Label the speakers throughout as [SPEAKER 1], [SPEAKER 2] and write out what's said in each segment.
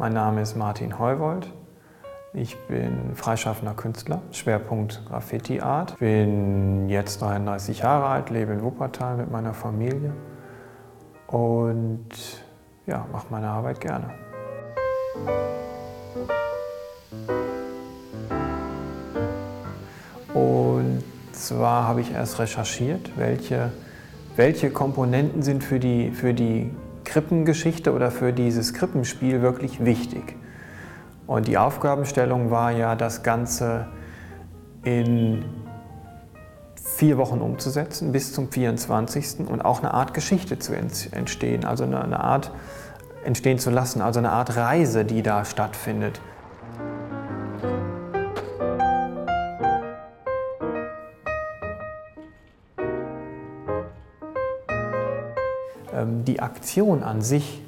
[SPEAKER 1] Mein Name ist Martin Heuwold. Ich bin freischaffender Künstler, Schwerpunkt Graffiti Art. Bin jetzt 33 Jahre alt, lebe in Wuppertal mit meiner Familie und ja, mache meine Arbeit gerne. Und zwar habe ich erst recherchiert, welche, welche Komponenten sind für die, für die Krippengeschichte oder für dieses Krippenspiel wirklich wichtig. Und die Aufgabenstellung war ja, das Ganze in vier Wochen umzusetzen, bis zum 24. und auch eine Art Geschichte zu entstehen, also eine Art entstehen zu lassen, also eine Art Reise, die da stattfindet. Die Aktion an sich,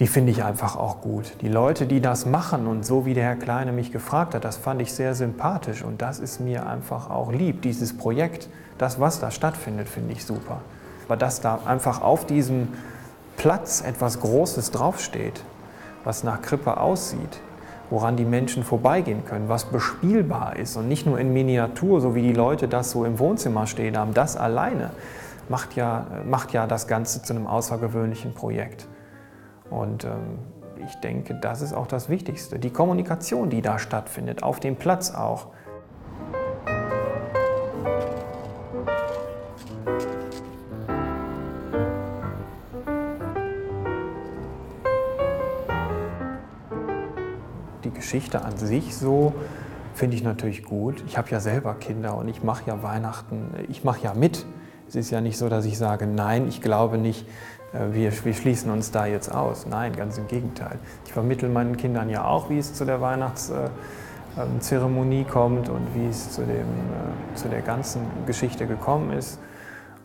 [SPEAKER 1] die finde ich einfach auch gut. Die Leute, die das machen und so wie der Herr Kleine mich gefragt hat, das fand ich sehr sympathisch und das ist mir einfach auch lieb. Dieses Projekt, das, was da stattfindet, finde ich super. Aber dass da einfach auf diesem Platz etwas Großes draufsteht, was nach Krippe aussieht, woran die Menschen vorbeigehen können, was bespielbar ist und nicht nur in Miniatur, so wie die Leute das so im Wohnzimmer stehen haben, das alleine macht ja, macht ja das Ganze zu einem außergewöhnlichen Projekt. Und ähm, ich denke, das ist auch das Wichtigste. Die Kommunikation, die da stattfindet, auf dem Platz auch. Die Geschichte an sich so finde ich natürlich gut. Ich habe ja selber Kinder und ich mache ja Weihnachten, ich mache ja mit. Es ist ja nicht so, dass ich sage, nein, ich glaube nicht, äh, wir, wir schließen uns da jetzt aus. Nein, ganz im Gegenteil. Ich vermittle meinen Kindern ja auch, wie es zu der Weihnachtszeremonie kommt und wie es zu, dem, äh, zu der ganzen Geschichte gekommen ist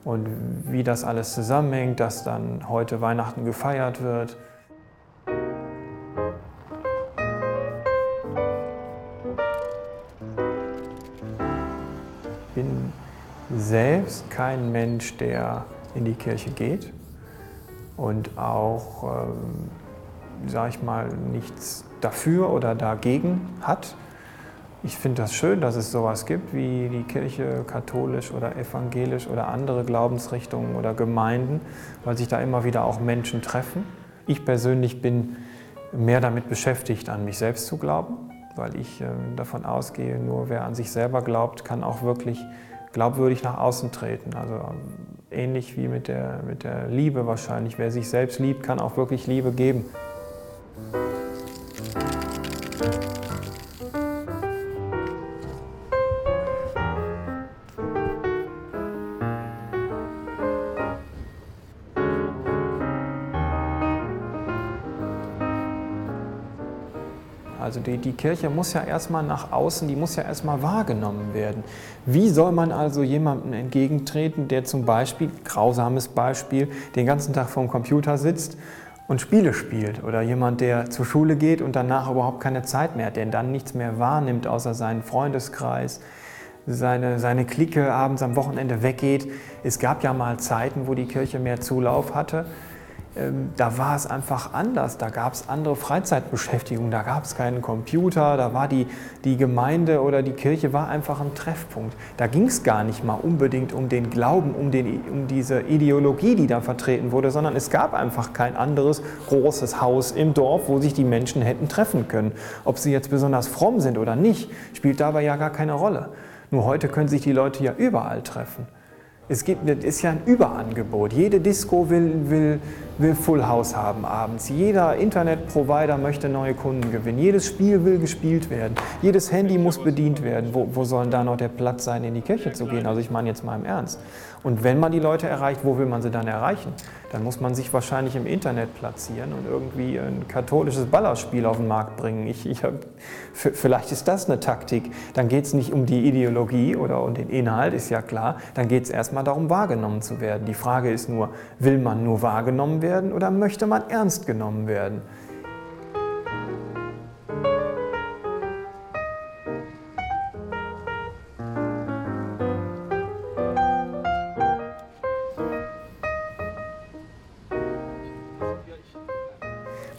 [SPEAKER 1] und wie das alles zusammenhängt, dass dann heute Weihnachten gefeiert wird. Bin selbst kein Mensch, der in die Kirche geht und auch, ähm, sage ich mal, nichts dafür oder dagegen hat. Ich finde das schön, dass es sowas gibt wie die Kirche, katholisch oder evangelisch oder andere Glaubensrichtungen oder Gemeinden, weil sich da immer wieder auch Menschen treffen. Ich persönlich bin mehr damit beschäftigt, an mich selbst zu glauben, weil ich äh, davon ausgehe, nur wer an sich selber glaubt, kann auch wirklich glaubwürdig nach außen treten. Also ähm, ähnlich wie mit der, mit der Liebe wahrscheinlich. Wer sich selbst liebt, kann auch wirklich Liebe geben. Also die, die Kirche muss ja erstmal nach außen, die muss ja erstmal wahrgenommen werden. Wie soll man also jemandem entgegentreten, der zum Beispiel, grausames Beispiel, den ganzen Tag vorm Computer sitzt und Spiele spielt oder jemand, der zur Schule geht und danach überhaupt keine Zeit mehr hat, der dann nichts mehr wahrnimmt außer seinen Freundeskreis, seine, seine Clique abends am Wochenende weggeht. Es gab ja mal Zeiten, wo die Kirche mehr Zulauf hatte da war es einfach anders. Da gab es andere Freizeitbeschäftigungen, da gab es keinen Computer, da war die, die Gemeinde oder die Kirche war einfach ein Treffpunkt. Da ging es gar nicht mal unbedingt um den Glauben, um, den, um diese Ideologie, die da vertreten wurde, sondern es gab einfach kein anderes großes Haus im Dorf, wo sich die Menschen hätten treffen können. Ob sie jetzt besonders fromm sind oder nicht, spielt dabei ja gar keine Rolle. Nur heute können sich die Leute ja überall treffen. Es gibt, ist ja ein Überangebot. Jede Disco will, will, will Full House haben abends. Jeder Internetprovider möchte neue Kunden gewinnen. Jedes Spiel will gespielt werden. Jedes Handy muss bedient werden. Wo, wo soll da noch der Platz sein, in die Kirche zu gehen? Also ich meine jetzt mal im Ernst. Und wenn man die Leute erreicht, wo will man sie dann erreichen? Dann muss man sich wahrscheinlich im Internet platzieren und irgendwie ein katholisches Ballerspiel auf den Markt bringen. Ich, ich hab, vielleicht ist das eine Taktik. Dann geht es nicht um die Ideologie oder um den Inhalt, ist ja klar. Dann geht es erstmal darum, wahrgenommen zu werden. Die Frage ist nur, will man nur wahrgenommen werden oder möchte man ernst genommen werden?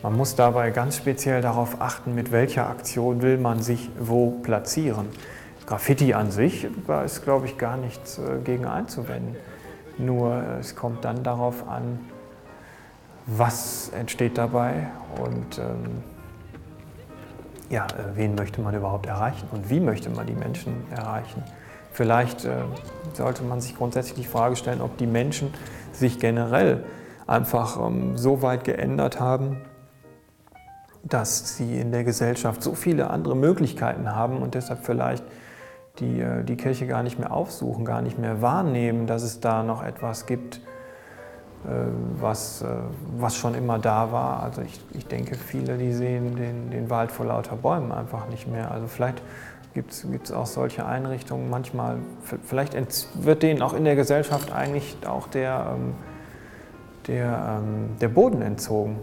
[SPEAKER 1] Man muss dabei ganz speziell darauf achten, mit welcher Aktion will man sich wo platzieren. Graffiti an sich, da ist, glaube ich, gar nichts äh, gegen einzuwenden. Nur äh, es kommt dann darauf an, was entsteht dabei und ähm, ja, äh, wen möchte man überhaupt erreichen und wie möchte man die Menschen erreichen. Vielleicht äh, sollte man sich grundsätzlich die Frage stellen, ob die Menschen sich generell einfach ähm, so weit geändert haben, dass sie in der Gesellschaft so viele andere Möglichkeiten haben und deshalb vielleicht die, äh, die Kirche gar nicht mehr aufsuchen, gar nicht mehr wahrnehmen, dass es da noch etwas gibt, äh, was, äh, was schon immer da war. Also ich, ich denke, viele, die sehen den, den Wald vor lauter Bäumen einfach nicht mehr. Also vielleicht gibt es auch solche Einrichtungen. Manchmal, vielleicht wird denen auch in der Gesellschaft eigentlich auch der, ähm, der, ähm, der Boden entzogen.